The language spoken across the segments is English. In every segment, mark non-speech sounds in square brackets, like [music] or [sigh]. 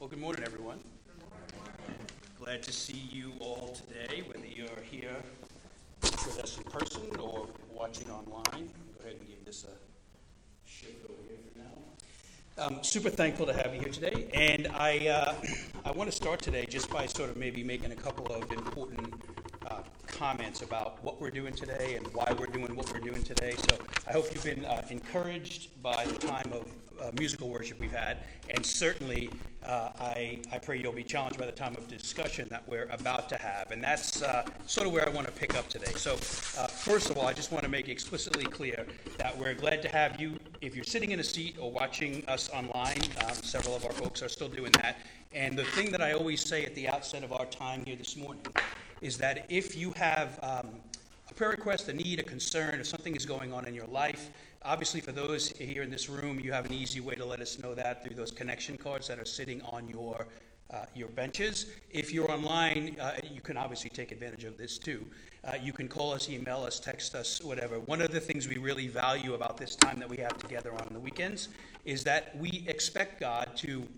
Well, good morning, everyone. Glad to see you all today, whether you're here with us in person or watching online. Go ahead and give this a shift over here for now. Um, super thankful to have you here today, and I uh, I want to start today just by sort of maybe making a couple of important uh, comments about what we're doing today and why we're doing what we're doing today. So I hope you've been uh, encouraged by the time of uh, musical worship we've had, and certainly uh, I, I pray you'll be challenged by the time of discussion that we're about to have. And that's uh, sort of where I want to pick up today. So, uh, first of all, I just want to make explicitly clear that we're glad to have you. If you're sitting in a seat or watching us online, um, several of our folks are still doing that. And the thing that I always say at the outset of our time here this morning is that if you have um, prayer request, a need, a concern, if something is going on in your life, Obviously, for those here in this room, you have an easy way to let us know that through those connection cards that are sitting on your uh, your benches. If you're online, uh, you can obviously take advantage of this too. Uh, you can call us, email us, text us, whatever. One of the things we really value about this time that we have together on the weekends is that we expect God to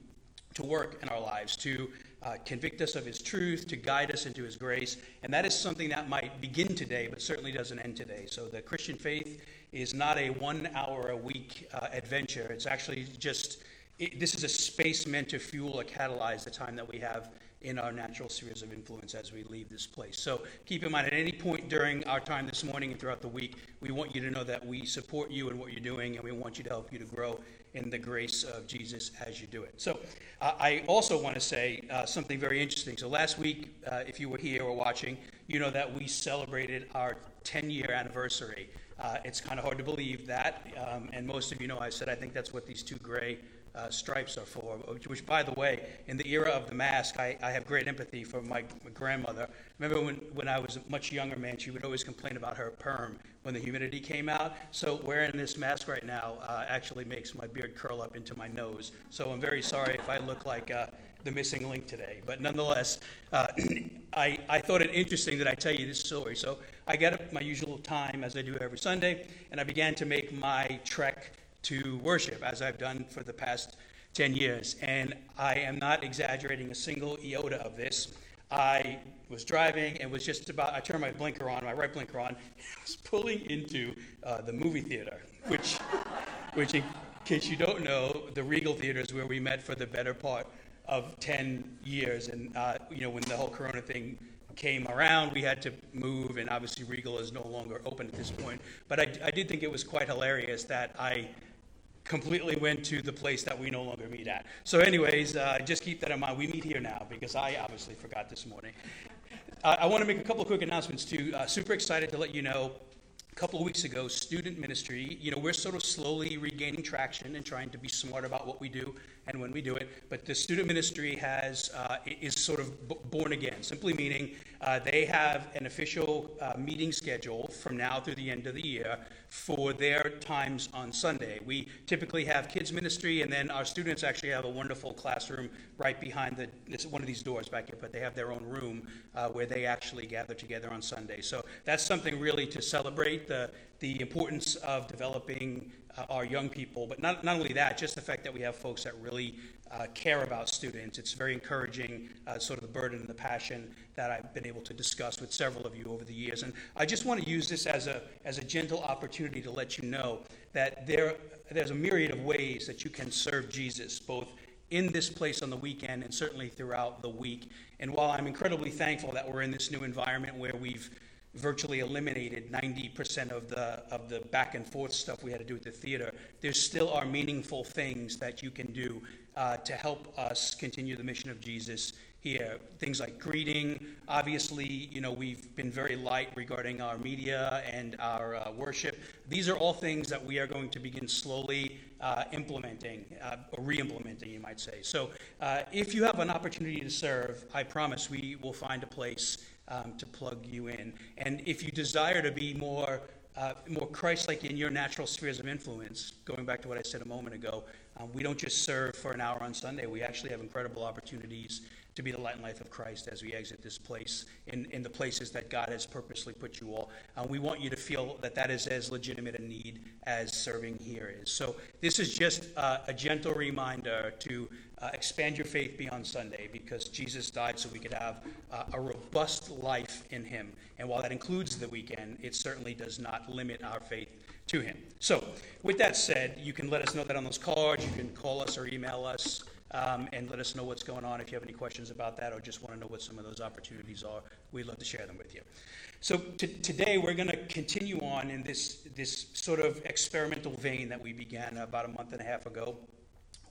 to work in our lives, to uh, convict us of His truth, to guide us into His grace. And that is something that might begin today, but certainly doesn't end today. So the Christian faith is not a one hour a week uh, adventure. It's actually just, it, this is a space meant to fuel or catalyze the time that we have in our natural spheres of influence as we leave this place. So keep in mind, at any point during our time this morning and throughout the week, we want you to know that we support you in what you're doing, and we want you to help you to grow in the grace of Jesus as you do it. So uh, I also want to say uh, something very interesting. So last week, uh, if you were here or watching, you know that we celebrated our 10 year anniversary. Uh, it's kind of hard to believe that, um, and most of you know I said I think that's what these two gray uh, stripes are for. Which, which, by the way, in the era of the mask, I, I have great empathy for my, my, grandmother. Remember when, when I was a much younger man, she would always complain about her perm when the humidity came out. So wearing this mask right now uh, actually makes my beard curl up into my nose. So I'm very sorry if I look like uh, the missing link today. But nonetheless, uh, [clears throat] I, I thought it interesting that I tell you this story. So I get up my usual time, as I do every Sunday, and I began to make my trek to worship, as I've done for the past 10 years. And I am not exaggerating a single iota of this. I was driving and was just about, I turned my blinker on, my right blinker on, [laughs] and I was pulling into uh, the movie theater, which, [laughs] which, in case you don't know, the Regal Theater is where we met for the better part of 10 years. And, uh, you know, when the whole Corona thing came around, we had to move, and obviously Regal is no longer open at this point. But I, I did think it was quite hilarious that I completely went to the place that we no longer meet at. So, anyways, uh, just keep that in mind. We meet here now because I obviously forgot this morning. Uh, I want to make a couple of quick announcements too. Uh, super excited to let you know a couple of weeks ago, student ministry, you know, we're sort of slowly regaining traction and trying to be smart about what we do and when we do it. But the student ministry has uh, is sort of b- born again, simply meaning uh, they have an official uh, meeting schedule from now through the end of the year for their times on Sunday. We typically have kids ministry, and then our students actually have a wonderful classroom right behind the this, one of these doors back here. But they have their own room uh, where they actually gather together on Sunday. So that's something really to celebrate the the importance of developing uh, our young people. But not not only that, just the fact that we have folks that really uh, care about students. It's very encouraging, uh, sort of the burden and the passion that I've been able to discuss with several of you over the years. And I just want to use this as a, as a gentle opportunity to let you know that there, there's a myriad of ways that you can serve Jesus, both in this place on the weekend and certainly throughout the week. And while I'm incredibly thankful that we're in this new environment where we've virtually eliminated 90% of the of the back and forth stuff we had to do at the theater. There still are meaningful things that you can do uh, to help us continue the mission of Jesus here. Things like greeting. Obviously, you know, we've been very light regarding our media and our uh, worship. These are all things that we are going to begin slowly uh, implementing, uh, or re implementing, you might say. So, uh, if you have an opportunity to serve, I promise we will find a place um, to plug you in. And if you desire to be more uh, more Christ like in your natural spheres of influence, going back to what I said a moment ago, Um, we don't just serve for an hour on Sunday, we actually have incredible opportunities to be the light and life of Christ as we exit this place in, in the places that God has purposely put you all. Uh, we want you to feel that that is as legitimate a need as serving here is. So, this is just uh, a gentle reminder to uh, expand your faith beyond Sunday because Jesus died so we could have uh, a robust life in Him. And while that includes the weekend, it certainly does not limit our faith to Him. So, with that said, you can let us know that on those cards. You can call us or email us um, and let us know what's going on if you have any questions about that or just want to know what some of those opportunities are. We'd love to share them with you. So t- today we're going to continue on in this, this sort of experimental vein that we began about a month and a half ago,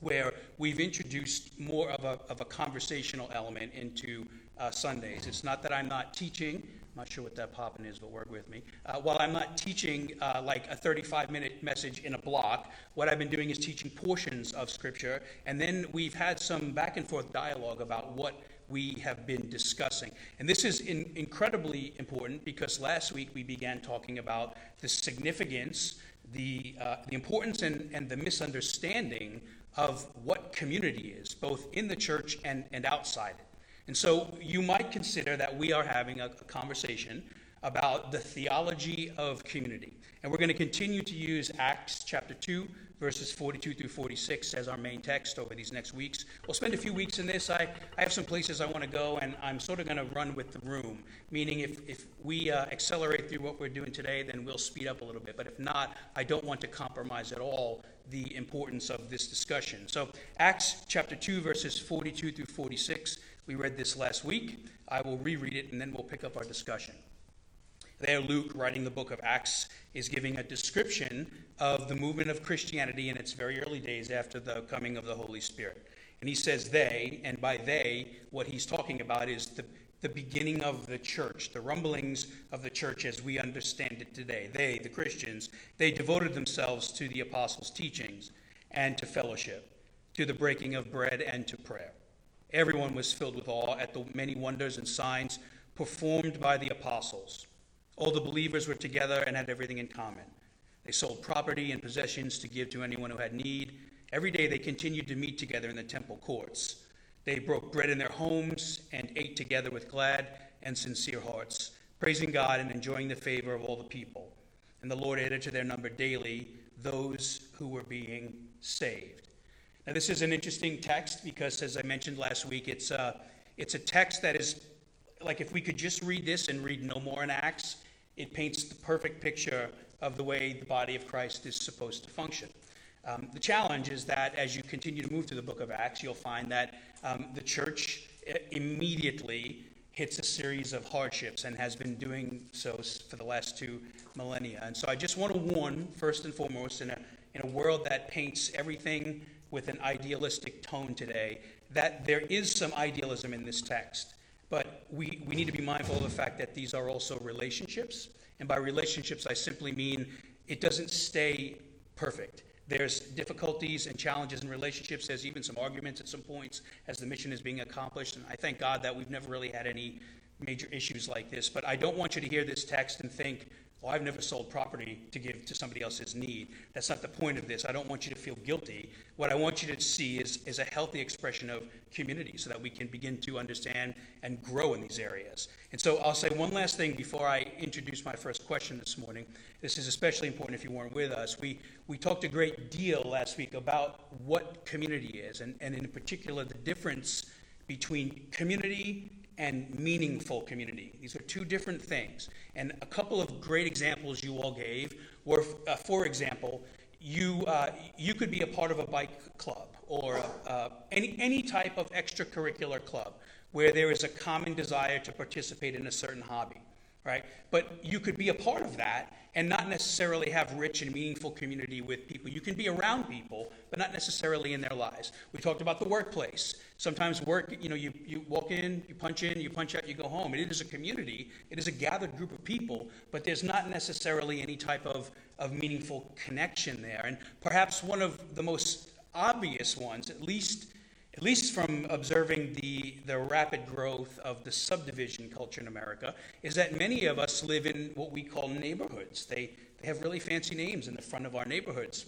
where we've introduced more of a, of a conversational element into uh, Sundays. It's not that I'm not teaching. I'm not sure what that popping is, but work with me. Uh, while I'm not teaching uh, like a 35 minute message in a block, what I've been doing is teaching portions of Scripture, and then we've had some back and forth dialogue about what we have been discussing. And this is in, incredibly important because last week we began talking about the significance, the, uh, the importance, and, and the misunderstanding of what community is, both in the church and, and outside it. And so you might consider that we are having a, conversation about the theology of community. And we're going to continue to use Acts chapter 2, verses 42 through 46 as our main text over these next weeks. We'll spend a few weeks in this. I, I have some places I want to go, and I'm sort of going to run with the room, meaning if, if we uh, accelerate through what we're doing today, then we'll speed up a little bit. But if not, I don't want to compromise at all the importance of this discussion. So, Acts chapter 2, verses 42 through 46 we read this last week. I will reread it and then we'll pick up our discussion. There, Luke, writing the book of Acts, is giving a description of the movement of Christianity in its very early days after the coming of the Holy Spirit. And he says they, and by they, what he's talking about is the, the beginning of the church, the rumblings of the church as we understand it today. They, the Christians, they devoted themselves to the apostles' teachings and to fellowship, to the breaking of bread and to prayer. Everyone was filled with awe at the many wonders and signs performed by the apostles. All the believers were together and had everything in common. They sold property and possessions to give to anyone who had need. Every day they continued to meet together in the temple courts. They broke bread in their homes and ate together with glad and sincere hearts, praising God and enjoying the favor of all the people. And the Lord added to their number daily those who were being saved. Now, this is an interesting text because, as I mentioned last week, it's a, it's a text that is like if we could just read this and read no more in Acts, it paints the perfect picture of the way the body of Christ is supposed to function. Um, the challenge is that as you continue to move to the book of Acts, you'll find that um, the church immediately hits a series of hardships and has been doing so for the last two millennia. And so I just want to warn, first and foremost, in a, in a world that paints everything with an idealistic tone today, that there is some idealism in this text. But we, we need to be mindful of the fact that these are also relationships. And by relationships, I simply mean it doesn't stay perfect. There's difficulties and challenges in relationships. There's even some arguments at some points as the mission is being accomplished. And I thank God that we've never really had any major issues like this. But I don't want you to hear this text and think, well, I've never sold property to give to somebody else's need. That's not the point of this. I don't want you to feel guilty. What I want you to see is, is a healthy expression of community so that we can begin to understand and grow in these areas. And so I'll say one last thing before I introduce my first question this morning. This is especially important if you weren't with us. We, we talked a great deal last week about what community is, and, and in particular, the difference between community and meaningful community. These are two different things. And a couple of great examples you all gave were, uh, for example, you, uh, you could be a part of a bike club or uh, any, any type of extracurricular club where there is a common desire to participate in a certain hobby, right? But you could be a part of that and not necessarily have rich and meaningful community with people. You can be around people, but not necessarily in their lives. We talked about the workplace. Sometimes work, you know, you, you walk in, you punch in, you punch out, you go home. it is a community, it is a gathered group of people, but there's not necessarily any type of, of meaningful connection there. And perhaps one of the most obvious ones, at least at least from observing the, the rapid growth of the subdivision culture in America, is that many of us live in what we call neighborhoods. They, they have really fancy names in the front of our neighborhoods.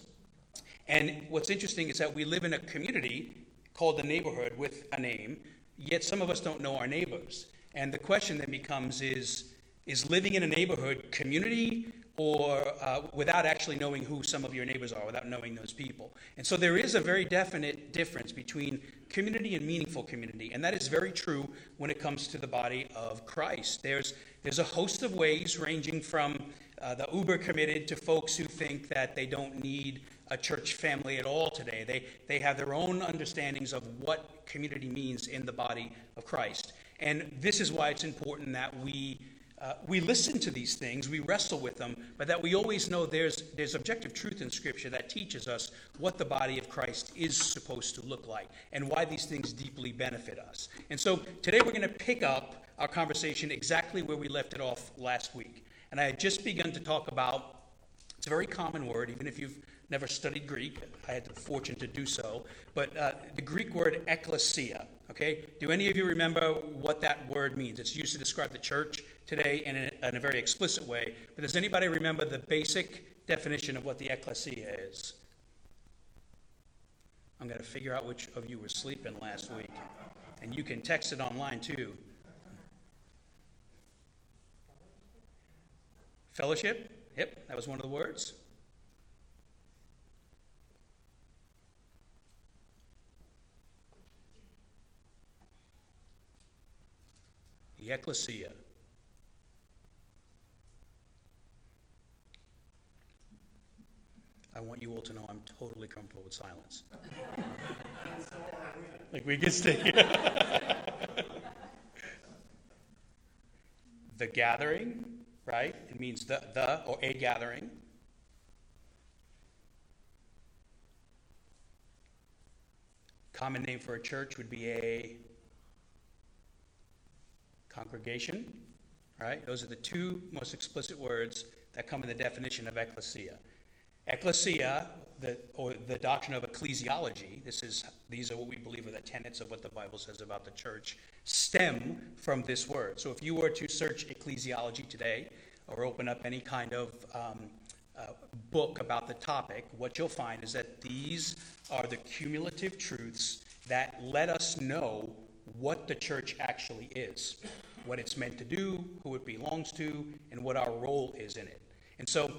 And what's interesting is that we live in a community called the neighborhood with a name, yet some of us don't know our neighbors. And the question then becomes is, is living in a neighborhood community or uh, without actually knowing who some of your neighbors are, without knowing those people. And so there is a very definite difference between community and meaningful community, and that is very true when it comes to the body of Christ. There's, there's a host of ways, ranging from uh, the uber committed to folks who think that they don't need a church family at all today. They, they have their own understandings of what community means in the body of Christ. And this is why it's important that we uh, we listen to these things, we wrestle with them, but that we always know there's, there's objective truth in Scripture that teaches us what the body of Christ is supposed to look like and why these things deeply benefit us. And so today we're going to pick up our conversation exactly where we left it off last week. And I had just begun to talk about, it's a very common word, even if you've never studied Greek. I had the fortune to do so. But uh, the Greek word ecclesia, okay? Do any of you remember what that word means? It's used to describe the church today in a, in a very explicit way. But does anybody remember the basic definition of what the ecclesia is? I'm going to figure out which of you were sleeping last week. And you can text it online too. Fellowship? Yep, that was one of the words. The ecclesia. I want you all to know I'm totally comfortable with silence. [laughs] like we can stay here. [laughs] the gathering, right? It means the, the or a gathering. Common name for a church would be a congregation, right? Those are the two most explicit words that come in the definition of ecclesia. Ecclesia, the, or the doctrine of ecclesiology, this is, these are what we believe are the tenets of what the Bible says about the church, stem from this word. So if you were to search ecclesiology today or open up any kind of um, uh, book about the topic, what you'll find is that these are the cumulative truths that let us know what the church actually is, what it's meant to do, who it belongs to, and what our role is in it. And so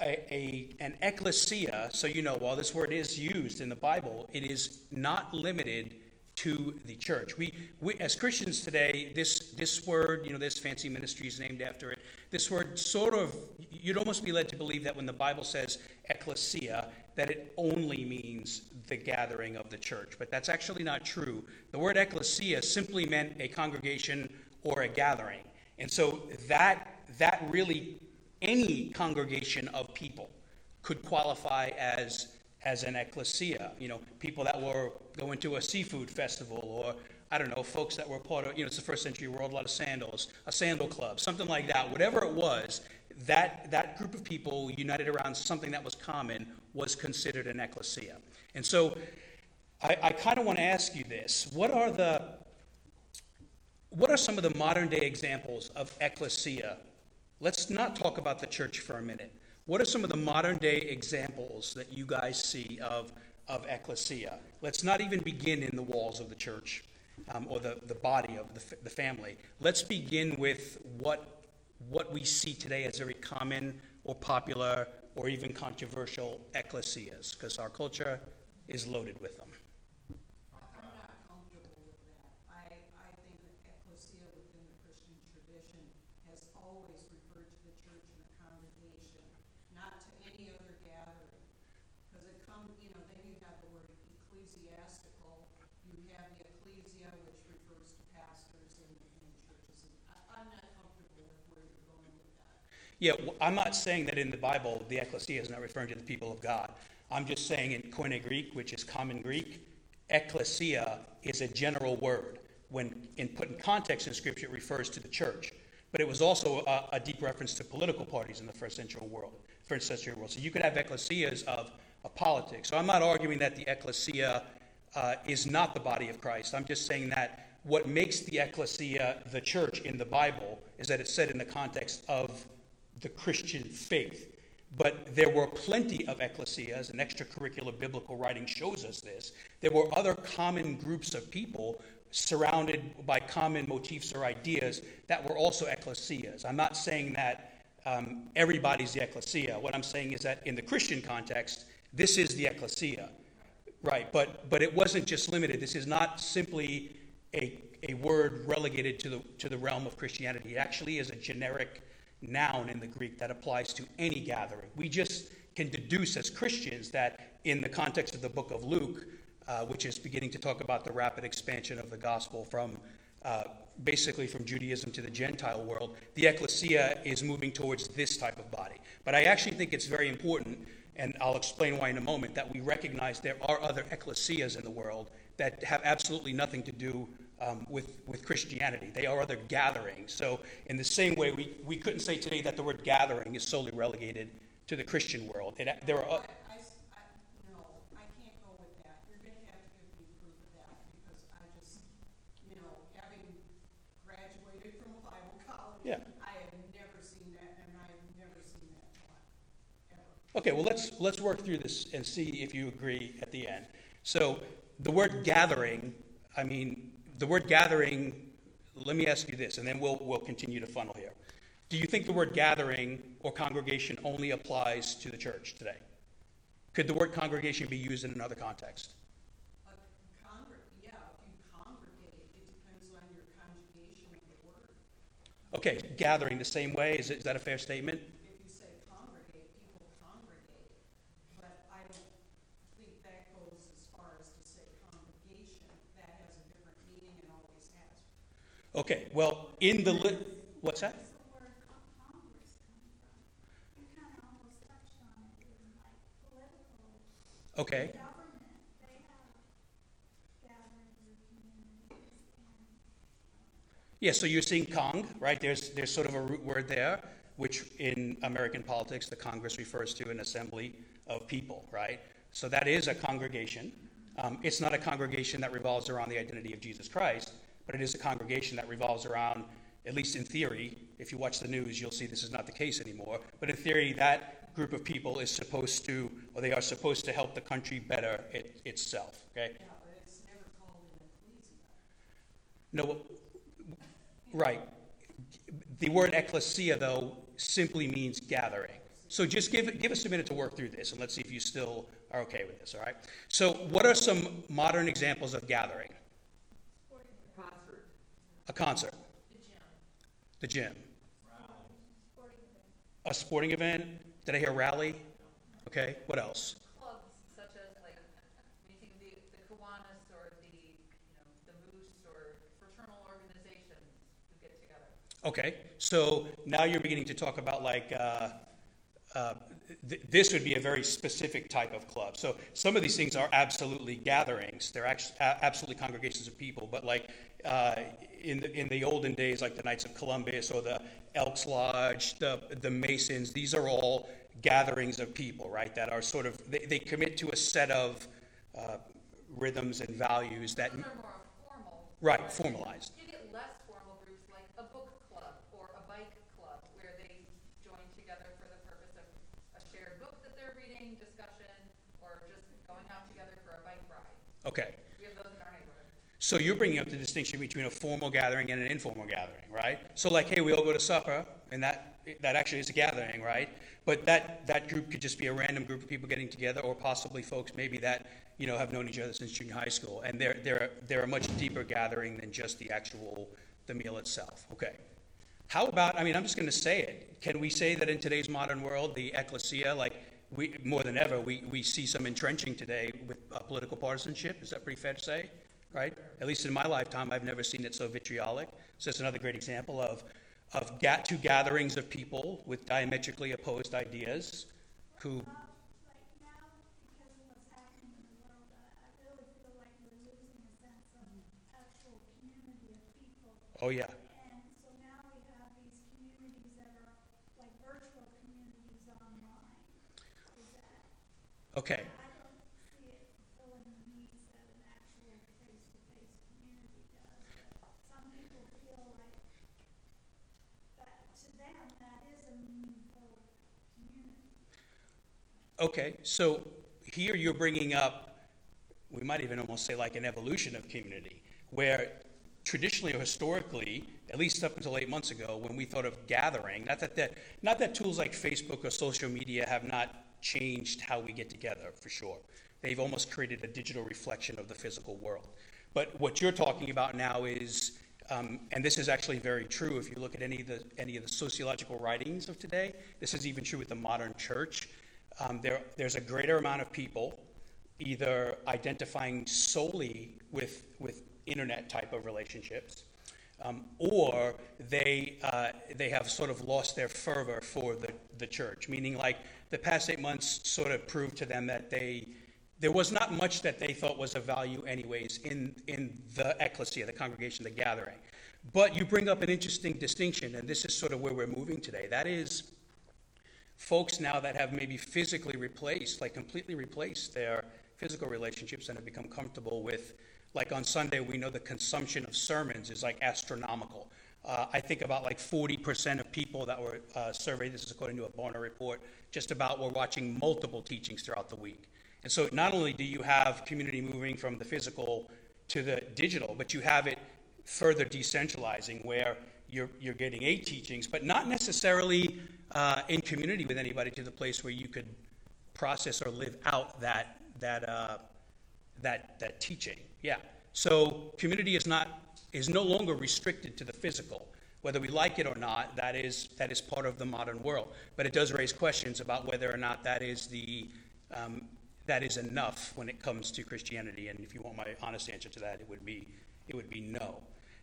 a, a, an ecclesia, so you know, while this word is used in the Bible, it is not limited to the church. We, we, as Christians today, this, this word, you know, this fancy ministry is named after it. This word sort of, you'd almost be led to believe that when the Bible says ecclesia, that it only means the gathering of the church. But that's actually not true. The word ecclesia simply meant a congregation or a gathering. And so that, that really any congregation of people could qualify as as an ecclesia. You know, people that were going to a seafood festival, or I don't know, folks that were part of you know it's the first century world, a lot of sandals, a sandal club, something like that. Whatever it was, that that group of people united around something that was common was considered an ecclesia. And so, I, I kind of want to ask you this: What are the what are some of the modern day examples of ecclesia Let's not talk about the church for a minute. What are some of the modern day examples that you guys see of, of ecclesia? Let's not even begin in the walls of the church um, or the, the body of the, the family. Let's begin with what, what we see today as very common or popular or even controversial ecclesias, because our culture is loaded with them. Yeah, I'm not saying that in the Bible the ecclesia is not referring to the people of God. I'm just saying in Koine Greek, which is common Greek, ecclesia is a general word. When in put in context in Scripture, it refers to the church. But it was also a, a deep reference to political parties in the first century world. First century world. So you could have ecclesias of, of politics. So I'm not arguing that the ecclesia uh, is not the body of Christ. I'm just saying that what makes the ecclesia the church in the Bible is that it's said in the context of the Christian faith. But there were plenty of ecclesias, and extracurricular biblical writing shows us this. There were other common groups of people surrounded by common motifs or ideas that were also ecclesias. I'm not saying that um, everybody's the ecclesia. What I'm saying is that in the Christian context, this is the ecclesia. Right, but, but it wasn't just limited. This is not simply a, a word relegated to the, to the realm of Christianity. It actually is a generic noun in the Greek that applies to any gathering. We just can deduce as Christians that in the context of the book of Luke, uh, which is beginning to talk about the rapid expansion of the gospel from uh, basically from Judaism to the Gentile world, the ecclesia is moving towards this type of body. But I actually think it's very important, and I'll explain why in a moment, that we recognize there are other ecclesias in the world that have absolutely nothing to do um, with, with Christianity. They are other gatherings. So, in the same way, we, we couldn't say today that the word gathering is solely relegated to the Christian world. It, there are, I, I, I, no, I can't go with that. You're gonna have to give me proof of that, because I just, you know, having graduated from a Bible [laughs] college. Yeah. I have never seen that, and I have never seen that taught, ever. Okay, well, let's, let's work through this and see if you agree at the end. So, the word gathering, I mean, the word gathering, let me ask you this, and then we'll, we'll continue to funnel here. Do you think the word gathering or congregation only applies to the church today? Could the word congregation be used in another context? But congr, yeah, if you congregate, it depends on your conjugation of the word. Okay, gathering the same way, is, it, is that a fair statement? If you say congregate, people congregate, but I don't think that goes as far as to say congregation. That has a different meaning and always has. Okay, well, in the, li- what's that? Okay, Yeah, so you're seeing Cong, right? There's, there's sort of a root word there, which in American politics, the Congress refers to an assembly of people, right? So that is a congregation. Um, it's not a congregation that revolves around the identity of Jesus Christ, but it is a congregation that revolves around, at least in theory, if you watch the news, you'll see this is not the case anymore. But in theory, that group of people is supposed to, or they are supposed to help the country better it, itself, okay? Yeah, but it's never called an ecclesia. No, right. The word ecclesia, though, simply means gathering. So just give, give us a minute to work through this, and let's see if you still are okay with this, all right? So, what are some modern examples of gathering? A concert, the gym, the gym a sporting event. Did I hear rally? Okay, what else? Clubs such as like, the, the Kiwanis or the, you know, the Moose or fraternal organizations who get together. Okay, so now you're beginning to talk about like, uh, uh, th- this would be a very specific type of club. So some of these things are absolutely gatherings. They're actually absolutely congregations of people. But like uh, in the in the olden days, like the Knights of Columbus or the Elks Lodge, the the Masons, these are all gatherings of people, right? That are sort of they, they commit to a set of uh, rhythms and values that Those are more formal. right formalized. You get less formal groups like a book club or a bike club where they join together for the purpose of a shared book that they're reading, discussion, or just going out together for a bike ride. Okay. So you're bringing up the distinction between a formal gathering and an informal gathering, right? So like, hey, we all go to supper, and that that actually is a gathering, right? But that that group could just be a random group of people getting together, or possibly folks maybe that you know have known each other since junior high school, and they're they're they're a much deeper gathering than just the actual the meal itself. Okay. How about? I mean, I'm just going to say it. Can we say that in today's modern world, the ecclesia, like we more than ever, we we see some entrenching today with uh, political partisanship? Is that pretty fair to say? right? At least in my lifetime, I've never seen it so vitriolic. So it's another great example of, of ga- two gatherings of people with diametrically opposed ideas who, Oh, like community. Okay, so here you're bringing up, we might even almost say like an evolution of community, where traditionally or historically, at least up until eight months ago, when we thought of gathering, not that, that not that tools like Facebook or social media have not changed how we get together, for sure. They've almost created a digital reflection of the physical world. But what you're talking about now is, um, and this is actually very true if you look at any of the any of the sociological writings of today. This is even true with the modern church. Um, there, there's a greater amount of people either identifying solely with with internet type of relationships, um, or they uh, they have sort of lost their fervor for the the church. Meaning, like the past eight months sort of proved to them that they there was not much that they thought was of value, anyways, in, in the ecclesia, the congregation, the gathering. But you bring up an interesting distinction, and this is sort of where we're moving today. That is, folks now that have maybe physically replaced, like completely replaced their physical relationships and have become comfortable with, like on Sunday, we know the consumption of sermons is like astronomical. Uh, I think about like 40% of people that were uh, surveyed, this is according to a Barna report, just about we're watching multiple teachings throughout the week. And so not only do you have community moving from the physical to the digital, but you have it further decentralizing where you're, you're getting eight teachings, but not necessarily uh, in community with anybody to the place where you could process or live out that, that, uh, that, that teaching. Yeah. So community is, not, is no longer restricted to the physical. Whether we like it or not, that is, that is part of the modern world. But it does raise questions about whether or not that is the um, that is enough when it comes to Christianity. And if you want my honest answer to that, it would be it would be no.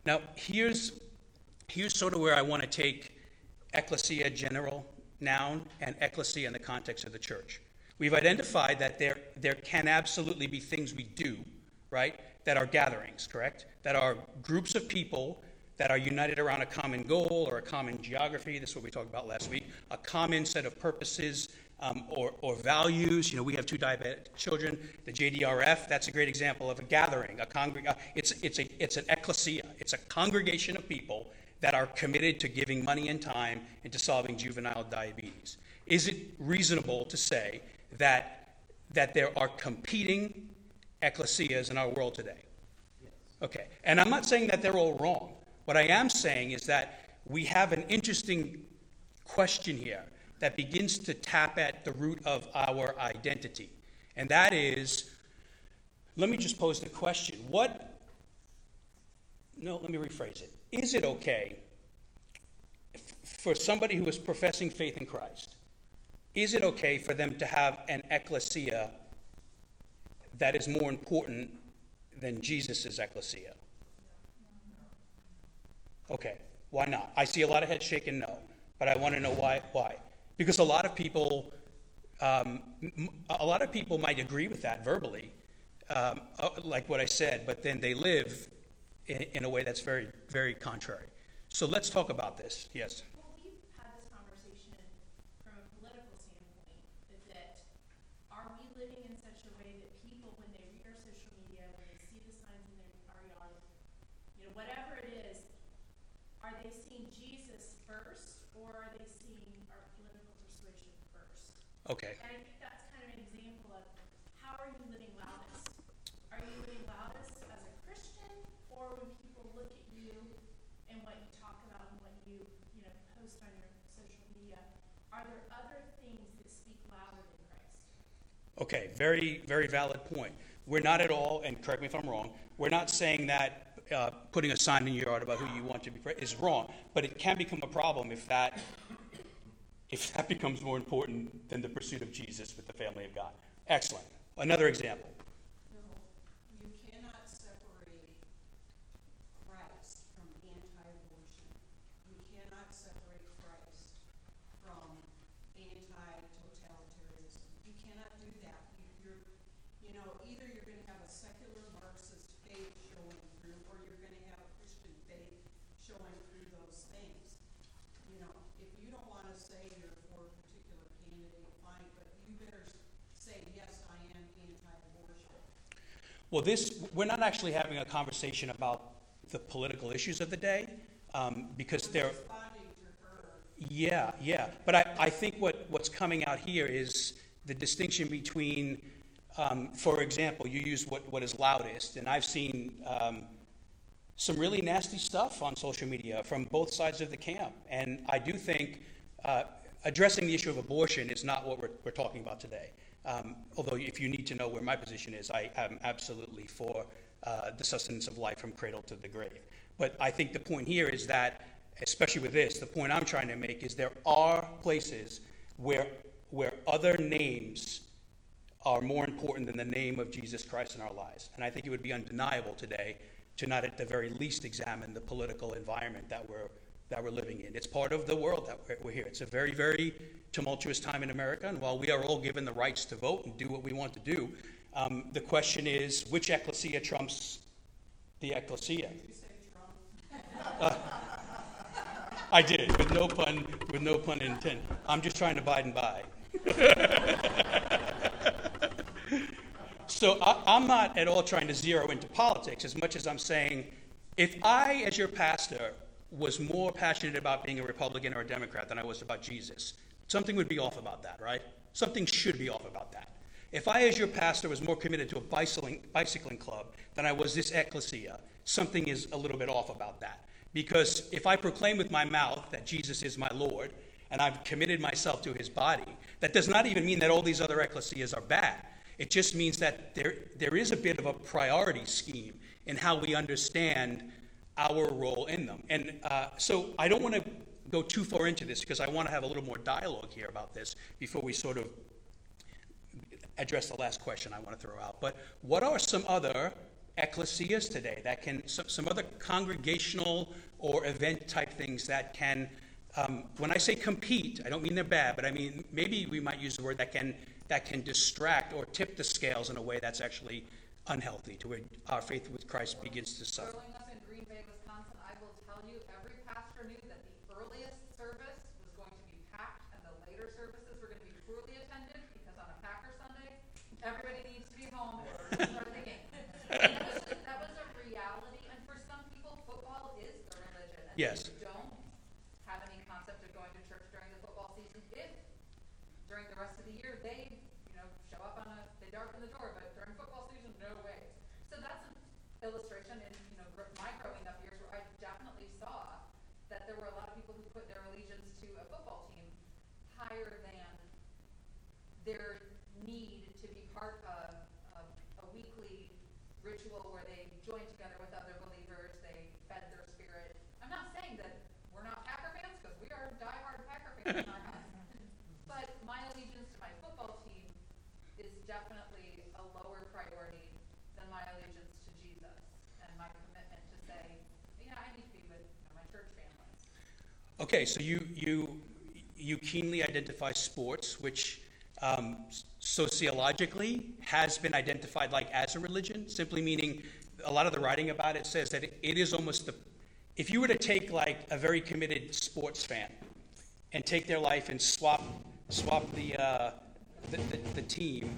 Now here's here's sort of where I want to take ecclesia general noun and ecclesia in the context of the church. We've identified that there there can absolutely be things we do, right? That are gatherings, correct? That are groups of people that are united around a common goal or a common geography. This is what we talked about last week. A common set of purposes um, or, or values. You know, we have two diabetic children. The JDRF, that's a great example of a gathering, a congreg- uh, it's, it's, a, it's an ecclesia. It's a congregation of people that are committed to giving money and time into solving juvenile diabetes. Is it reasonable to say that, that there are competing ecclesias in our world today? Okay. And I'm not saying that they're all wrong. What I am saying is that we have an interesting question here that begins to tap at the root of our identity. And that is let me just pose the question what, no, let me rephrase it. Is it okay for somebody who is professing faith in Christ? Is it okay for them to have an ecclesia that is more important than Jesus' ecclesia? Okay, why not? I see a lot of heads shaking no, but I want to know why. Why? Because a lot of people, um, a lot of people might agree with that verbally, um, uh, like what I said, but then they live in, in a way that's very, very contrary. So let's talk about this. Yes. Well, we've had this conversation from a political standpoint, is that are we living in such a way that people, when they read our social media, when they see the signs in their, our yard, you know, whatever it is, are they seeing Jesus first, or are they seeing our political persuasion first? Okay. And I think that's kind of an example of how are you living loudest? Are you living loudest as a Christian, or when people look at you and what you talk about and what you, you know, post on your social media, are there other things that speak louder than Christ? Okay, very, very valid point. We're not at all, and correct me if I'm wrong, we're not saying that uh, putting a sign in your yard about who you want to be is wrong, but it can become a problem if that if that becomes more important than the pursuit of Jesus with the family of God. Excellent. Another example. No, you cannot separate Christ from anti-abortion. You cannot separate Christ from anti-totalitarianism. You cannot do that. You, you're, you know, either you're gonna have a secular Marxist faith showing through, or you're gonna have a Christian faith showing through those things. You know, if you don't wanna say you're for a particular candidate, fine, but you better s- say, yes, I am anti-abortion. Well, this, we're not actually having a conversation about the political issues of the day um, because they're. Yeah, yeah. But I, I think what, what's coming out here is the distinction between, um, for example, you use what, what is loudest, and I've seen um, some really nasty stuff on social media from both sides of the camp. And I do think uh, addressing the issue of abortion is not what we're, we're talking about today. Um, although, if you need to know where my position is, I am absolutely for uh, the sustenance of life from cradle to the grave. But I think the point here is that, especially with this, the point I'm trying to make is there are places where, where other names are more important than the name of Jesus Christ in our lives. And I think it would be undeniable today to not at the very least examine the political environment that we're, that we're living in. It's part of the world that we're, we're here. It's a very, very tumultuous time in America, and while we are all given the rights to vote and do what we want to do, um, the question is which ecclesia trumps the ecclesia? You say Trump. I did, with no pun, with no pun intended. I'm just trying to bide and buy. so I, I'm not at all trying to zero into politics as much as I'm saying, if I, as your pastor, was more passionate about being a Republican or a Democrat than I was about Jesus, something would be off about that, right? Something should be off about that. If I, as your pastor, was more committed to a bicycling, bicycling club than I was this ecclesia, something is a little bit off about that. Because if I proclaim with my mouth that Jesus is my Lord, and I've committed myself to his body, that does not even mean that all these other ecclesias are bad. It just means that there, there is a bit of a priority scheme in how we understand our role in them. And uh, so I don't want to go too far into this because I want to have a little more dialogue here about this before we sort of address the last question I want to throw out. But what are some other ecclesias today that can, some, some other congregational or event type things that can, um, when I say compete, I don't mean they're bad, but I mean maybe we might use the word that can, that can distract or tip the scales in a way that's actually unhealthy, to where our faith with Christ begins to suffer. Growing up in Green Bay, Wisconsin, I will tell you, every pastor knew that the earliest service was going to be packed and the later services were gonna be poorly attended, because on a Packer Sunday, everybody needs to be home to start the game. And That was, just- that was a reality, and for some people, football is the religion. and Yes. they don't have any concept of going to church during the football season, if during the rest of the year, they, you know, show up on a, they darken the door, but during football season, no way. So that's an illustration in, you know, gr- my growing up years where I definitely saw that there were a lot of people who put their allegiance to a football team higher than their need to be part of, of a weekly ritual where they join together with other believers, they fed their spirit. I'm not saying that we're not Packer fans, because we are diehard Packer fans in our house. [laughs] But my allegiance to my football team is definitely a lower priority than my allegiance to Jesus and my commitment to say, yeah, I need to be with you know, my church family. Okay, so you, you, you keenly identify sports, which um, sociologically has been identified like as a religion, simply meaning a lot of the writing about it says that it, is almost the, if you were to take like a very committed sports fan and take their life and swap, swap the, uh, the, the, the team,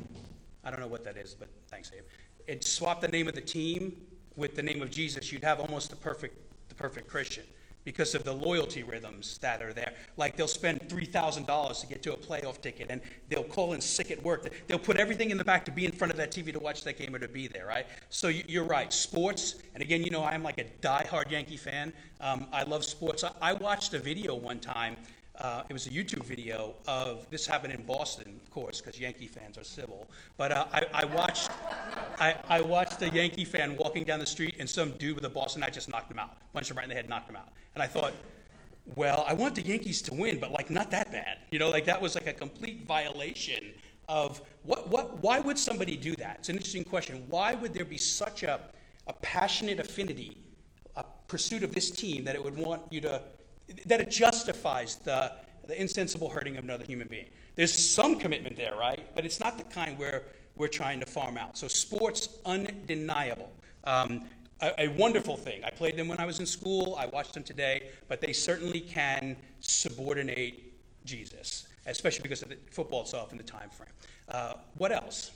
I don't know what that is, but thanks, Abe, and swap the name of the team with the name of Jesus, you'd have almost the perfect, the perfect Christian because of the loyalty rhythms that are there. Like they'll spend $3,000 to get to a playoff ticket and they'll call in sick at work. They'll put everything in the back to be in front of that TV to watch that game or to be there, right? So you- you're right. Sports, and again, you know, I'm like a diehard Yankee fan. Um, I love sports. I watched a video one time. Uh, it was a YouTube video of this happened in Boston, of course, because Yankee fans are civil. But uh, I, I watched, I, I watched a Yankee fan walking down the street, and some dude with a Boston hat just knocked him out, punched him right in the head, knocked him out. And I thought, well, I want the Yankees to win, but like not that bad. You know, like that was like a complete violation of what, what, why would somebody do that? It's an interesting question. Why would there be such a, a passionate affinity, a pursuit of this team that it would want you to, that it justifies the, the insensible hurting of another human being? There's some commitment there, right? But it's not the kind where we're trying to farm out. So sports, undeniable. Um, a, a wonderful thing. I played them when I was in school. I watched them today, but they certainly can subordinate Jesus, especially because of the football itself and the time frame. Uh, what else?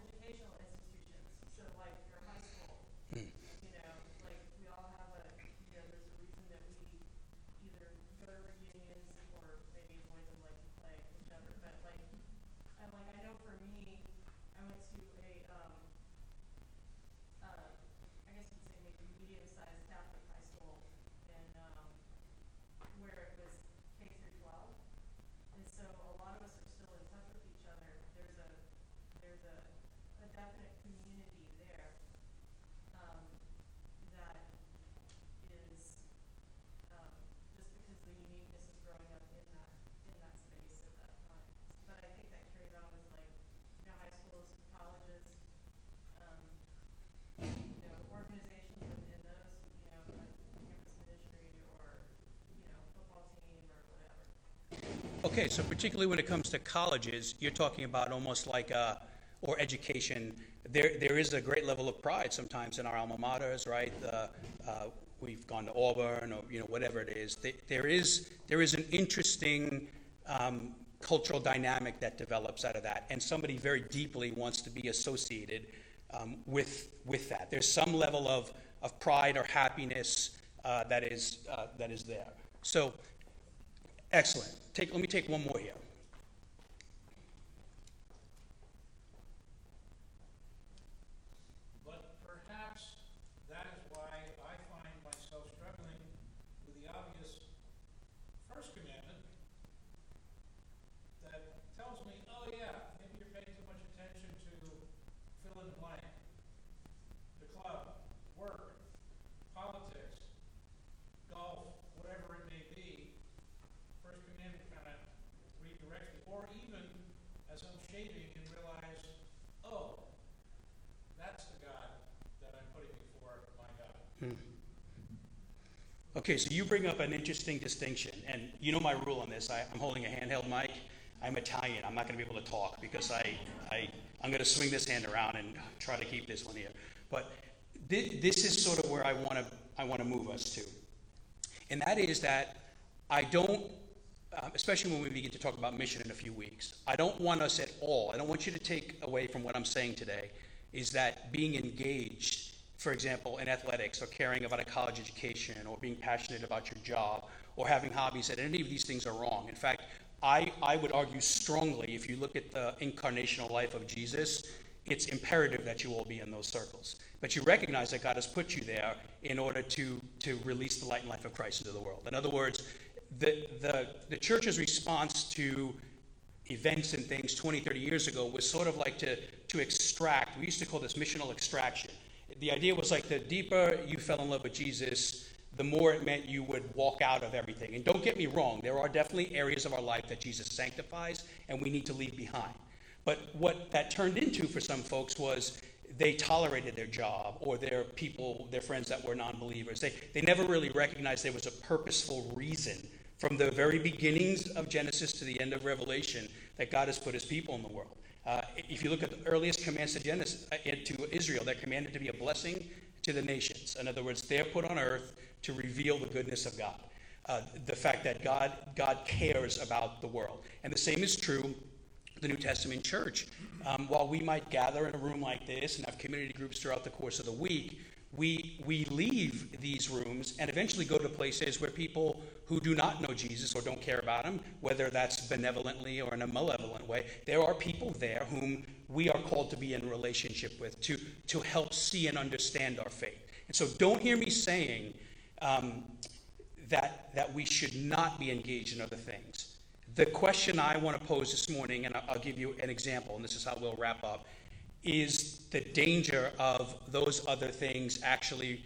educational institutions, so like your high school, mm. you know, like we all have a, you know, there's a reason that we either go to reunions or maybe avoid them like to play, other. But like, and like I know for me, I went to a, um, uh, I guess you'd say maybe medium-sized Catholic high school, and um, where it was K through 12, and so a lot of us are still in touch with each other. There's a there's a definite community there, um, that is, um, just because the uniqueness of growing up in that, in that space at that time. But I think that carried on with like, you know, high schools, colleges, um, you know, organizations within those, you know, like campus ministry or, you know, football team or whatever. Okay, so particularly when it comes to colleges, you're talking about almost like, uh, or education, there, there is a great level of pride sometimes in our alma maters, right? Uh, uh, we've gone to Auburn or, you know, whatever it is. There- There is, there is an interesting um, cultural dynamic that develops out of that, and somebody very deeply wants to be associated um, with, with that. There's some level of, of pride or happiness uh, that, is, uh, that is there. So, Excellent. Take, let me take one more here. But perhaps that is why I find myself struggling with obvious first commandment that tells me, oh yeah, maybe you're paying too much attention to fill in the blank. The club, work, politics, golf, whatever it may be. First commandment kind of redirects me, or even as I'm shaving and realize, oh, that's the God that I'm putting before my God. Okay, so you bring up an interesting distinction, and you know my rule on this. I, I'm holding a handheld mic. I'm Italian. I'm not going to be able to talk because I, I, I'm going to swing this hand around and try to keep this one here. But thi- this is sort of where I want to, I want to move us to. And that is that I don't, um, especially when we begin to talk about mission in a few weeks, I don't want us at all, I don't want you to take away from what I'm saying today, is that being engaged, for example, in athletics or caring about a college education or being passionate about your job or having hobbies, that any of these things are wrong. In fact, I, I would argue strongly, if you look at the incarnational life of Jesus, it's imperative that you all be in those circles. But you recognize that God has put you there in order to, to release the light and life of Christ into the world. In other words, the, the, the church's response to events and things 20, 30 years ago was sort of like to, to extract, we used to call this missional extraction. The idea was like the deeper you fell in love with Jesus, the more it meant you would walk out of everything. And don't get me wrong, there are definitely areas of our life that Jesus sanctifies and we need to leave behind. But what that turned into for some folks was they tolerated their job or their people, their friends that were non believers. They, they never really recognized there was a purposeful reason from the very beginnings of Genesis to the end of Revelation that God has put his people in the world. Uh, if you look at the earliest commands to, Genesis, uh, to Israel, they're commanded to be a blessing to the nations. In other words, they're put on earth to reveal the goodness of God. Uh, the fact that God, God cares about the world. And the same is true the New Testament church. Um, while we might gather in a room like this and have community groups throughout the course of the week, we, we leave these rooms and eventually go to places where people who do not know Jesus or don't care about him, whether that's benevolently or in a malevolent way, there are people there whom we are called to be in relationship with to, to help see and understand our faith. And so don't hear me saying um, that, that we should not be engaged in other things. The question I want to pose this morning, and I'll give you an example, and this is how we'll wrap up, is the danger of those other things actually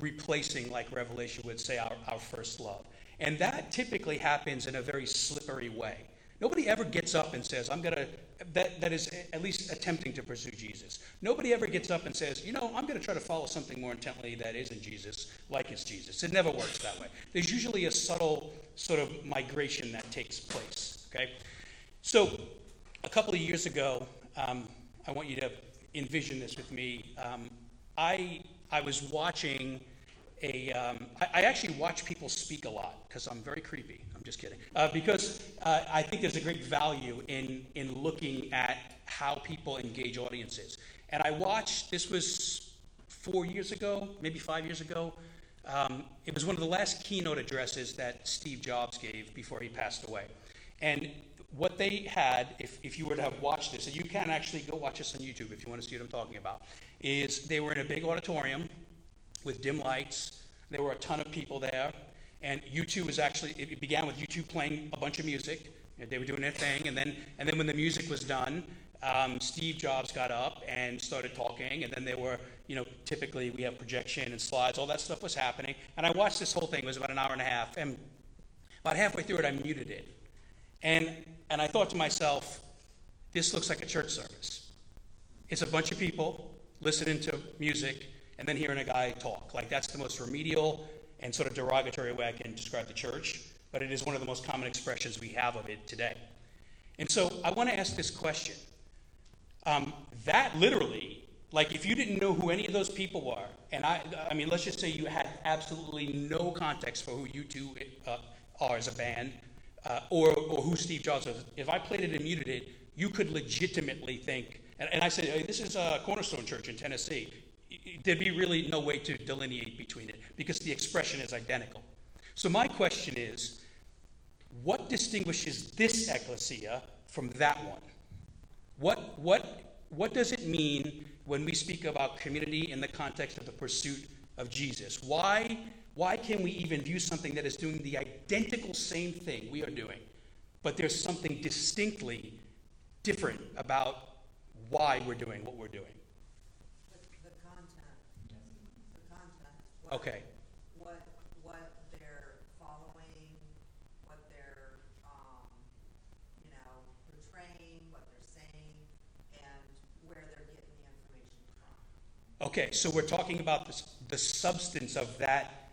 replacing, like Revelation would say, our, our first love. And that typically happens in a very slippery way. Nobody ever gets up and says, I'm going to, that, that is at least attempting to pursue Jesus. Nobody ever gets up and says, you know, I'm going to try to follow something more intently that isn't Jesus, like it's Jesus. It never works that way. There's usually a subtle sort of migration that takes place, okay? So, a couple of years ago, um, I want you to envision this with me. Um, I, I was watching a. Um, I, I actually watch people speak a lot because I'm very creepy. I'm just kidding. Uh, because uh, I think there's a great value in, in looking at how people engage audiences. And I watched, this was four years ago, maybe five years ago. Um, it was one of the last keynote addresses that Steve Jobs gave before he passed away. And what they had, if, if you were to have watched this, and you can actually go watch this on YouTube if you want to see what I'm talking about, is they were in a big auditorium with dim lights. There were a ton of people there. And U2 was actually, it began with U2 playing a bunch of music. They were doing their thing. And then, and then when the music was done, um, Steve Jobs got up and started talking. And then there were, you know, typically we have projection and slides, all that stuff was happening. And I watched this whole thing, it was about an hour and a half. And about halfway through it, I muted it. And, and I thought to myself, this looks like a church service. It's a bunch of people listening to music and then hearing a guy talk. Like, that's the most remedial and sort of derogatory way I can describe the church, but it is one of the most common expressions we have of it today. And so I want to ask this question. Um, that literally, like, if you didn't know who any of those people were, and I, I mean, let's just say you had absolutely no context for who U2 uh, are as a band, uh, or, or who Steve Jobs was, if I played it and muted it, you could legitimately think, and, and I said, hey, this is a Cornerstone Church in Tennessee. There'd be really no way to delineate between it because the expression is identical. So, my question is what distinguishes this ecclesia from that one? What, what, what does it mean when we speak about community in the context of the pursuit of Jesus? Why, why can we even view something that is doing the identical same thing we are doing, but there's something distinctly different about why we're doing what we're doing? The, the content, the content. what- Okay. What, what they're following, what they're, um, you know, portraying, what they're saying, and where they're getting the information from. Okay, so we're talking about the, s- the substance of that,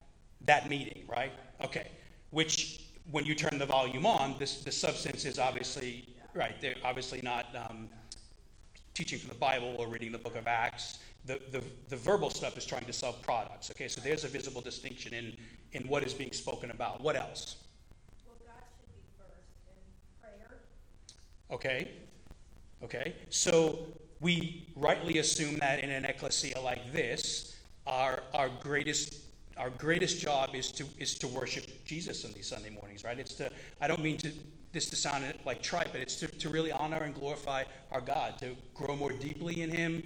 that meeting, right? Okay, which, when you turn the volume on, this, the substance is obviously, right, they're obviously not um, teaching from the Bible or reading the book of Acts. The, the, the verbal stuff is trying to sell products, okay? So there's a visible distinction in, in what is being spoken about. What else? Well, God should be first in prayer. Okay? Okay? So we rightly assume that in an ecclesia like this, our, our greatest our greatest job is to is to worship Jesus on these Sunday mornings, right? It's to I don't mean to this to sound like tripe, but it's to, to really honor and glorify our God, to grow more deeply in Him.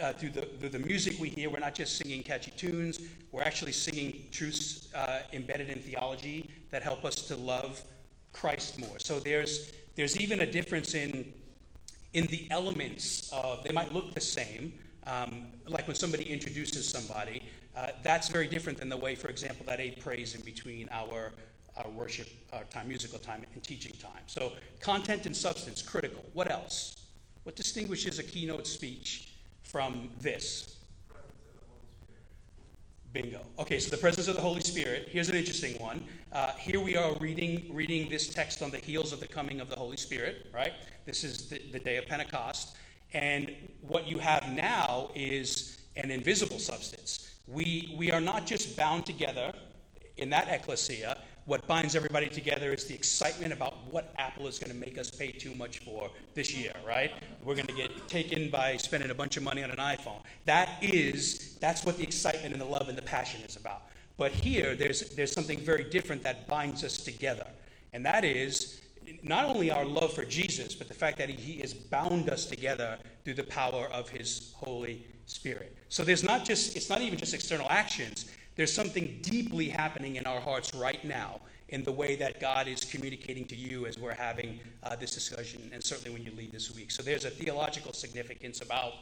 Uh, through the through the music we hear, we're not just singing catchy tunes. We're actually singing truths uh, embedded in theology that help us to love Christ more. So there's there's even a difference in in the elements of they might look the same um, like when somebody introduces somebody uh, that's very different than the way for example that Abe prays in between our our worship our time musical time and teaching time so content and substance critical what else what distinguishes a keynote speech from this Bingo. Okay, so the presence of the Holy Spirit. Here's an interesting one. Uh, here we are reading reading this text on the heels of the coming of the Holy Spirit. Right. This is the, the day of Pentecost, and what you have now is an invisible substance. We we are not just bound together in that ecclesia. What binds everybody together is the excitement about what Apple is going to make us pay too much for this year, right? We're going to get taken by spending a bunch of money on an iPhone. That is, that's what the excitement and the love and the passion is about. But here, there's, there's something very different that binds us together. And that is not only our love for Jesus, but the fact that he, has bound us together through the power of his Holy Spirit. So there's not just, it's not even just external actions. There's something deeply happening in our hearts right now in the way that God is communicating to you as we're having uh, this discussion, and certainly when you leave this week. So there's a theological significance about,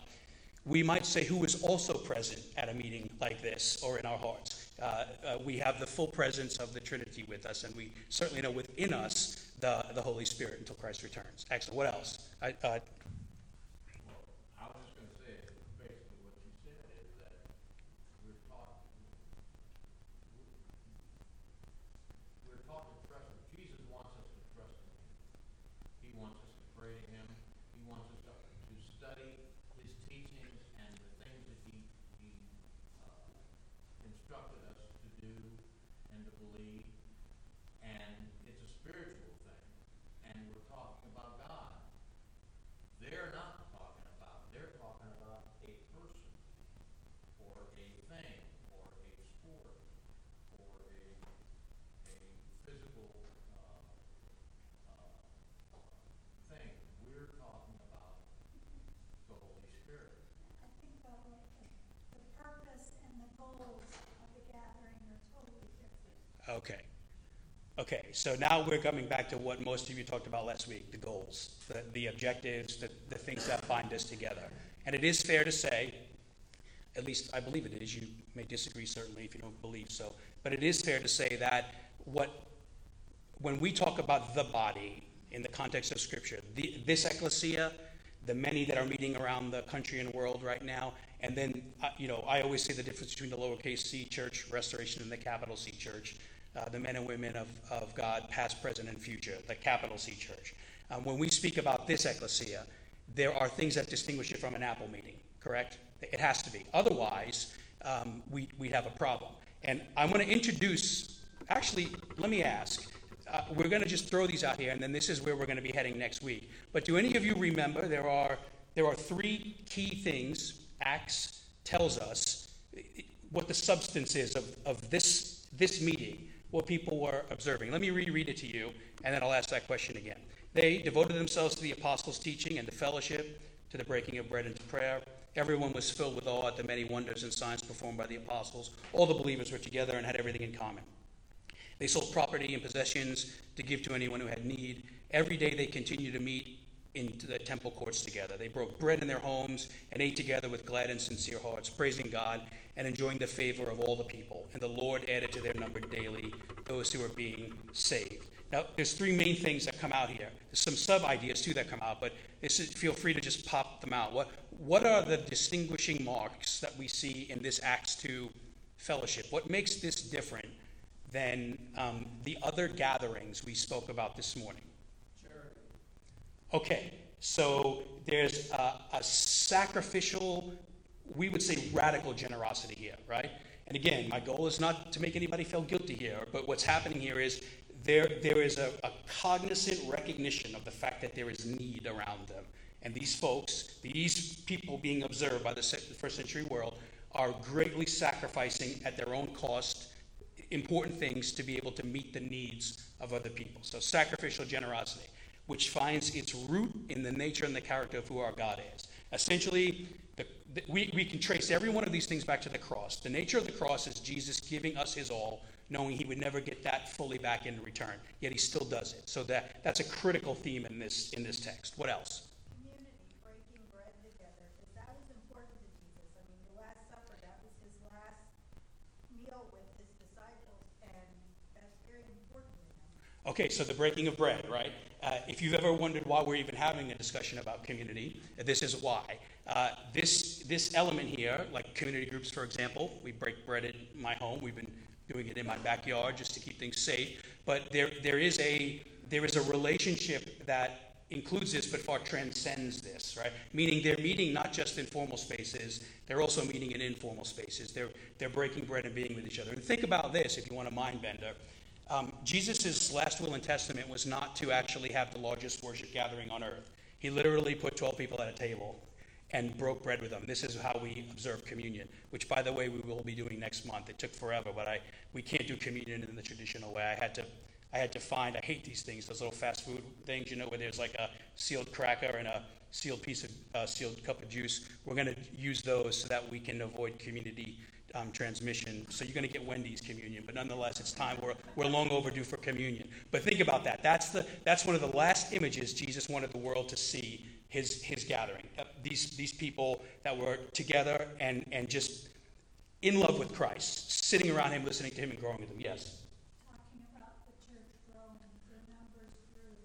we might say, who is also present at a meeting like this or in our hearts. Uh, uh, we have the full presence of the Trinity with us, and we certainly know within us the, the Holy Spirit until Christ returns. Excellent. What else? I, uh, I was just gonna say, basically what you said is that we're taught, we're taught to trust him. Jesus wants us to trust in him. He wants us to pray to him. He wants us to, to study his teachings and the things that he, he, uh, instructed us to do and to believe. And it's a spiritual thing. And we're talking about God. They're not talking about, they're talking about a person, or a thing, or a sport, or a, a physical, uh, uh, goals of the gathering are totally different. Okay. Okay, so now we're coming back to what most of you talked about last week, the goals, the, the objectives, the, the things that bind us together. And it is fair to say, at least I believe it is, you may disagree certainly if you don't believe so, but it is fair to say that what, when we talk about the body in the context of Scripture, the, this ecclesia, the many that are meeting around the country and world right now, and then, uh, you know, I always say the difference between the lowercase c church, restoration, and the capital C church, uh, the men and women of, of God, past, present, and future, the capital C church. Um, when we speak about this ecclesia, there are things that distinguish it from an Apple meeting, correct? It has to be. Otherwise, um, we, we have a problem. And I'm going to introduce, actually, let me ask. Uh, we're going to just throw these out here, and then this is where we're going to be heading next week. But do any of you remember there are, there are three key things Acts tells us what the substance is of, of this, this meeting, what people were observing? Let me reread it to you, and then I'll ask that question again. They devoted themselves to the apostles' teaching and to fellowship, to the breaking of bread and to prayer. Everyone was filled with awe at the many wonders and signs performed by the apostles. All the believers were together and had everything in common. They sold property and possessions to give to anyone who had need. Every day they continued to meet in the temple courts together. They broke bread in their homes and ate together with glad and sincere hearts, praising God and enjoying the favor of all the people. And the Lord added to their number daily those who were being saved. Now, there's three main things that come out here. There's some sub ideas too that come out, but this is, feel free to just pop them out. What, what are the distinguishing marks that we see in this Acts 2 fellowship? What makes this different than um, the other gatherings we spoke about this morning? Okay, so there's a, a sacrificial, we would say radical generosity here, right? And again, my goal is not to make anybody feel guilty here, but what's happening here is there, there is a, a cognizant recognition of the fact that there is need around them. And these folks, these people being observed by the first century world, are greatly sacrificing at their own cost important things to be able to meet the needs of other people. So, sacrificial generosity which finds its root in the nature and the character of who our God is. Essentially, we, we can trace every one of these things back to the cross. The nature of the cross is Jesus giving us his all, knowing he would never get that fully back in return. Yet he still does it. So that, that's a critical theme in this, in this text. What else? Community, breaking bread together, because that was important to Jesus. I mean, the Last Supper, that was his last meal with his disciples, and that's very important to him. Okay, so the breaking of bread, right? Uh, if you've ever wondered why we're even having a discussion about community, this is why. Uh, this, this element here, like community groups, for example, we break bread in my home. We've been doing it in my backyard just to keep things safe. But there, there, is, a, there is a relationship that includes this but far transcends this, right? Meaning they're meeting not just in formal spaces, they're also meeting in informal spaces. They're, they're breaking bread and being with each other. And think about this if you want a mind bender. Um, Jesus' last will and testament was not to actually have the largest worship gathering on earth. He literally put 12 people at a table and broke bread with them. This is how we observe communion, which, by the way, we will be doing next month. It took forever, but I, we can't do communion in the traditional way. I had to, I had to find, I hate these things, those little fast food things, you know, where there's like a sealed cracker and a sealed piece of, uh, sealed cup of juice. We're going to use those so that we can avoid community um, transmission. So you're going to get Wendy's communion, but nonetheless, it's time. We're, we're long overdue for communion. But think about that. That's, the, that's one of the last images Jesus wanted the world to see his, his gathering. Uh, these, these people that were together and, and just in love with Christ, sitting around him, listening to him, and growing with him. Yes? Talking about the church growing, the numbers grew.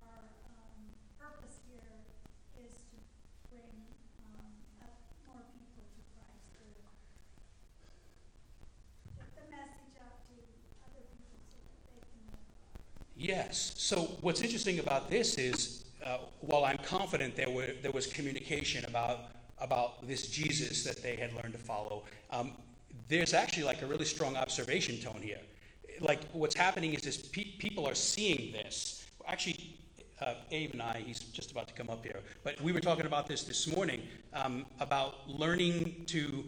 Our um, purpose here is to bring um, up more people to Christ, to get the message out to other people so that they can know God. Yes. So what's interesting about this is, uh, while I'm confident there, were, there was communication about, about this Jesus that they had learned to follow, um, there's actually like a really strong observation tone here. Like what's happening is this pe- people are seeing this. Actually, uh, Abe and I, he's just about to come up here, but we were talking about this this morning um, about learning to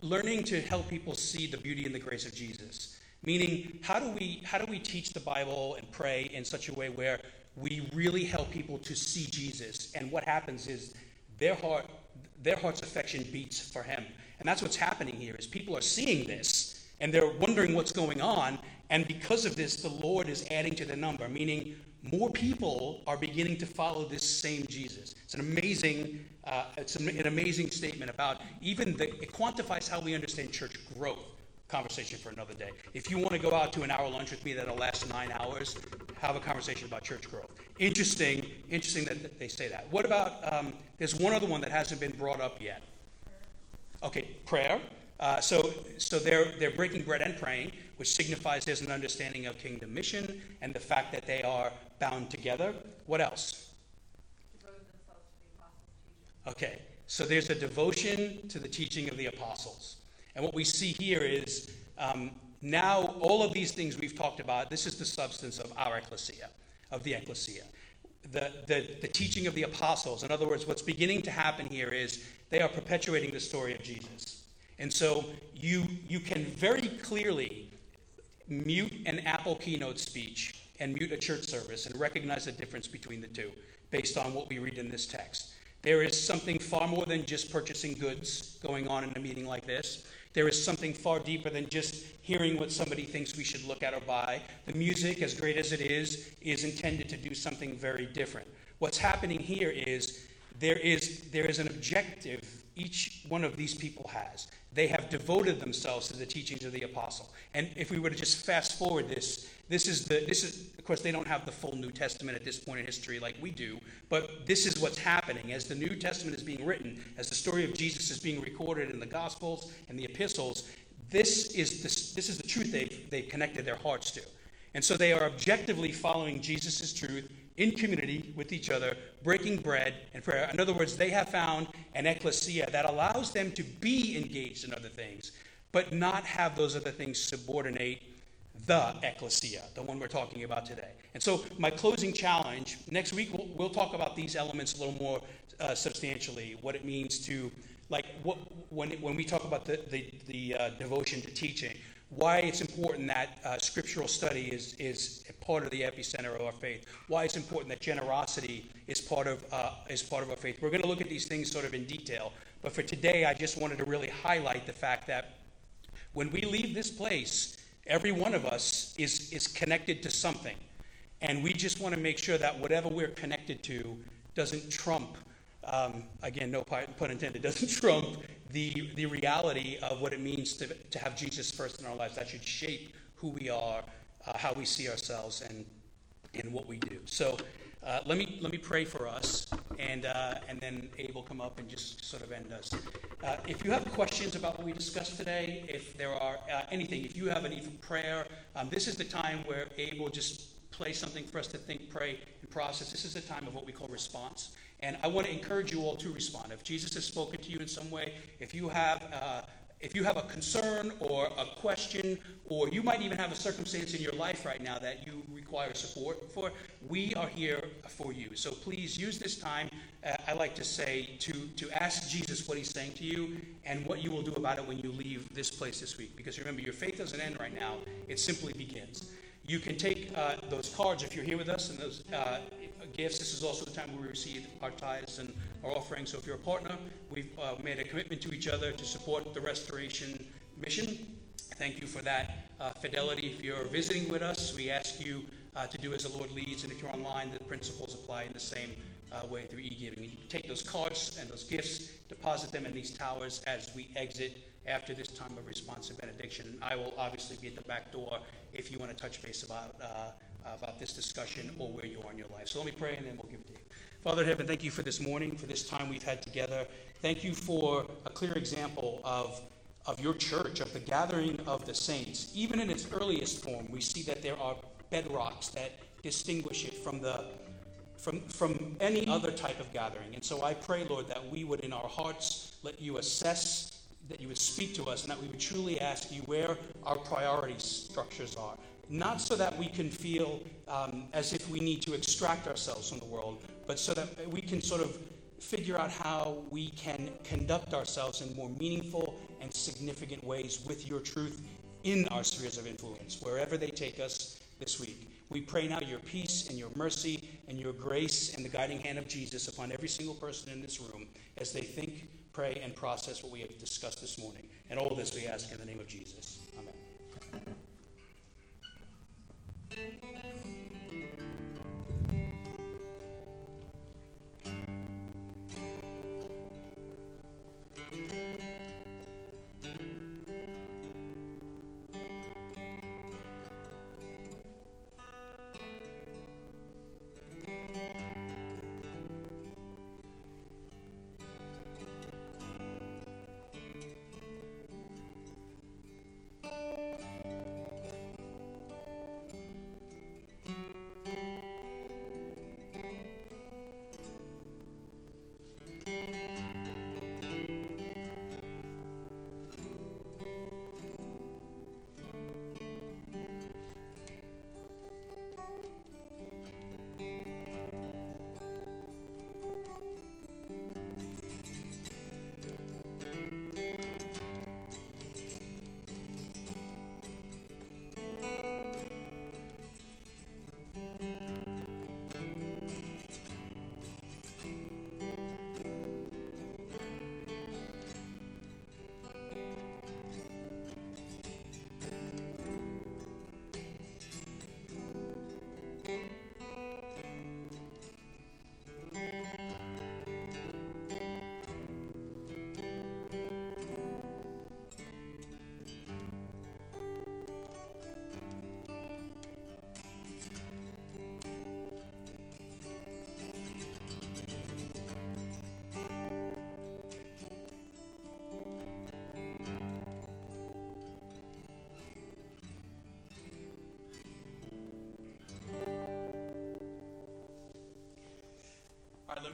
learning to help people see the beauty and the grace of Jesus. Meaning, how do we how do we teach the Bible and pray in such a way where we really help people to see Jesus? And what happens is their heart their heart's affection beats for him. And that's what's happening here is people are seeing this and they're wondering what's going on. And because of this, the Lord is adding to the number, meaning more people are beginning to follow this same Jesus. It's an amazing, uh, it's an amazing statement about even the, it quantifies how we understand church growth. Conversation for another day. If you want to go out to an hour lunch with me that'll last nine hours, have a conversation about church growth. Interesting, interesting that they say that. What about? Um, there's one other one that hasn't been brought up yet. Okay, prayer. Uh, so, so they're they're breaking bread and praying, which signifies there's an understanding of kingdom mission and the fact that they are bound together. What else? Okay, so there's a devotion to the teaching of the apostles. And what we see here is um, now all of these things we've talked about, this is the substance of our ecclesia, of the ecclesia. The, the, the teaching of the apostles. In other words, what's beginning to happen here is they are perpetuating the story of Jesus. And so you, you can very clearly mute an Apple keynote speech and mute a church service and recognize the difference between the two based on what we read in this text. There is something far more than just purchasing goods going on in a meeting like this. There is something far deeper than just hearing what somebody thinks we should look at or buy. The music, as great as it is, is intended to do something very different. What's happening here is there is, there is an objective each one of these people has. They have devoted themselves to the teachings of the apostle. And if we were to just fast forward this, this is the this is of course they don't have the full New Testament at this point in history like we do, but this is what's happening as the New Testament is being written, as the story of Jesus is being recorded in the Gospels and the epistles. This is this, this is the truth they've, they've connected their hearts to. And so they are objectively following Jesus' truth in community with each other, breaking bread and prayer. In other words, they have found an ecclesia that allows them to be engaged in other things, but not have those other things subordinate the ecclesia, the one we're talking about today. And so, my closing challenge next week, we'll, we'll talk about these elements a little more uh, substantially, what it means to, like, what, when, when we talk about the, the, the uh, devotion to teaching, why it's important that uh, scriptural study is, is part of the epicenter of our faith, why it's important that generosity is part of, uh, is part of our faith. We're going to look at these things sort of in detail, but for today, I just wanted to really highlight the fact that when we leave this place, every one of us is, is connected to something. And we just want to make sure that whatever we're connected to doesn't trump, um, again, no pun intended, [laughs] doesn't trump the, the reality of what it means to, to have Jesus first in our lives. That should shape who we are, uh, how we see ourselves, and, and what we do. So uh, let, me, let me pray for us, and, uh, and then Abe will come up and just sort of end us. Uh, if you have questions about what we discussed today, if there are uh, anything, if you have a need for prayer, um, this is the time where Abe will just play something for us to think, pray, and process. This is the time of what we call response. And I want to encourage you all to respond. If Jesus has spoken to you in some way, if you have uh, if you have a concern or a question, or you might even have a circumstance in your life right now that you require support for, we are here for you. So please use this time, uh, I like to say, to, to ask Jesus what he's saying to you and what you will do about it when you leave this place this week. Because remember, your faith doesn't end right now, it simply begins. You can take uh, those cards if you're here with us and those uh, gifts. This is also the time we receive our tithes and our offerings. So if you're a partner, we've uh, made a commitment to each other to support the restoration mission. Thank you for that uh, fidelity. If you're visiting with us, we ask you uh, to do as the Lord leads. And if you're online, the principles apply in the same uh, way through e-giving. You take those cards and those gifts, deposit them in these towers as we exit after this time of response and benediction. I will obviously be at the back door if you want to touch base about, uh, Uh, about this discussion or where you are in your life. So let me pray and then we'll give it to you. Father in heaven, thank you for this morning, for this time we've had together. Thank you for a clear example of, of your church, of the gathering of the saints. Even in its earliest form, we see that there are bedrocks that distinguish it from the from, from any other type of gathering. And so I pray, Lord, that we would in our hearts let you assess that you would speak to us and that we would truly ask you where our priority structures are. Not so that we can feel um, as if we need to extract ourselves from the world, but so that we can sort of figure out how we can conduct ourselves in more meaningful and significant ways with your truth in our spheres of influence, wherever they take us this week. We pray now your peace and your mercy and your grace and the guiding hand of Jesus upon every single person in this room as they think, pray and process what we have discussed this morning. And all this we ask in the name of Jesus. All right,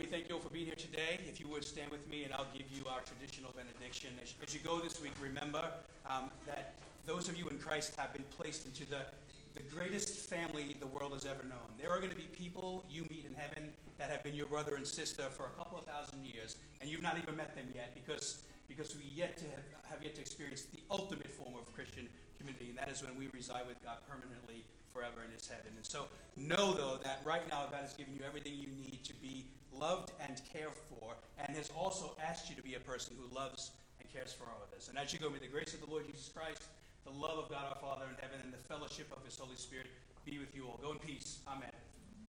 me thank you all for being here today. If you would stand with me, and I'll give you our traditional benediction. As, as you go this week, remember um, that those of you in Christ have been placed into the, the greatest family the world has ever known. There are going to be people you meet in heaven that have been your brother and sister for a couple of thousand years, and you've not even met them yet because, because we yet to have, have yet to experience the ultimate form of Christian community, and that is when we reside with God permanently forever in his heaven. And so know, though, that right now God has given you everything you need loved and cared for, and has also asked you to be a person who loves and cares for others. And as you go, may the grace of the Lord Jesus Christ, the love of God our Father in heaven, and the fellowship of his Holy Spirit be with you all. Go in peace. Amen.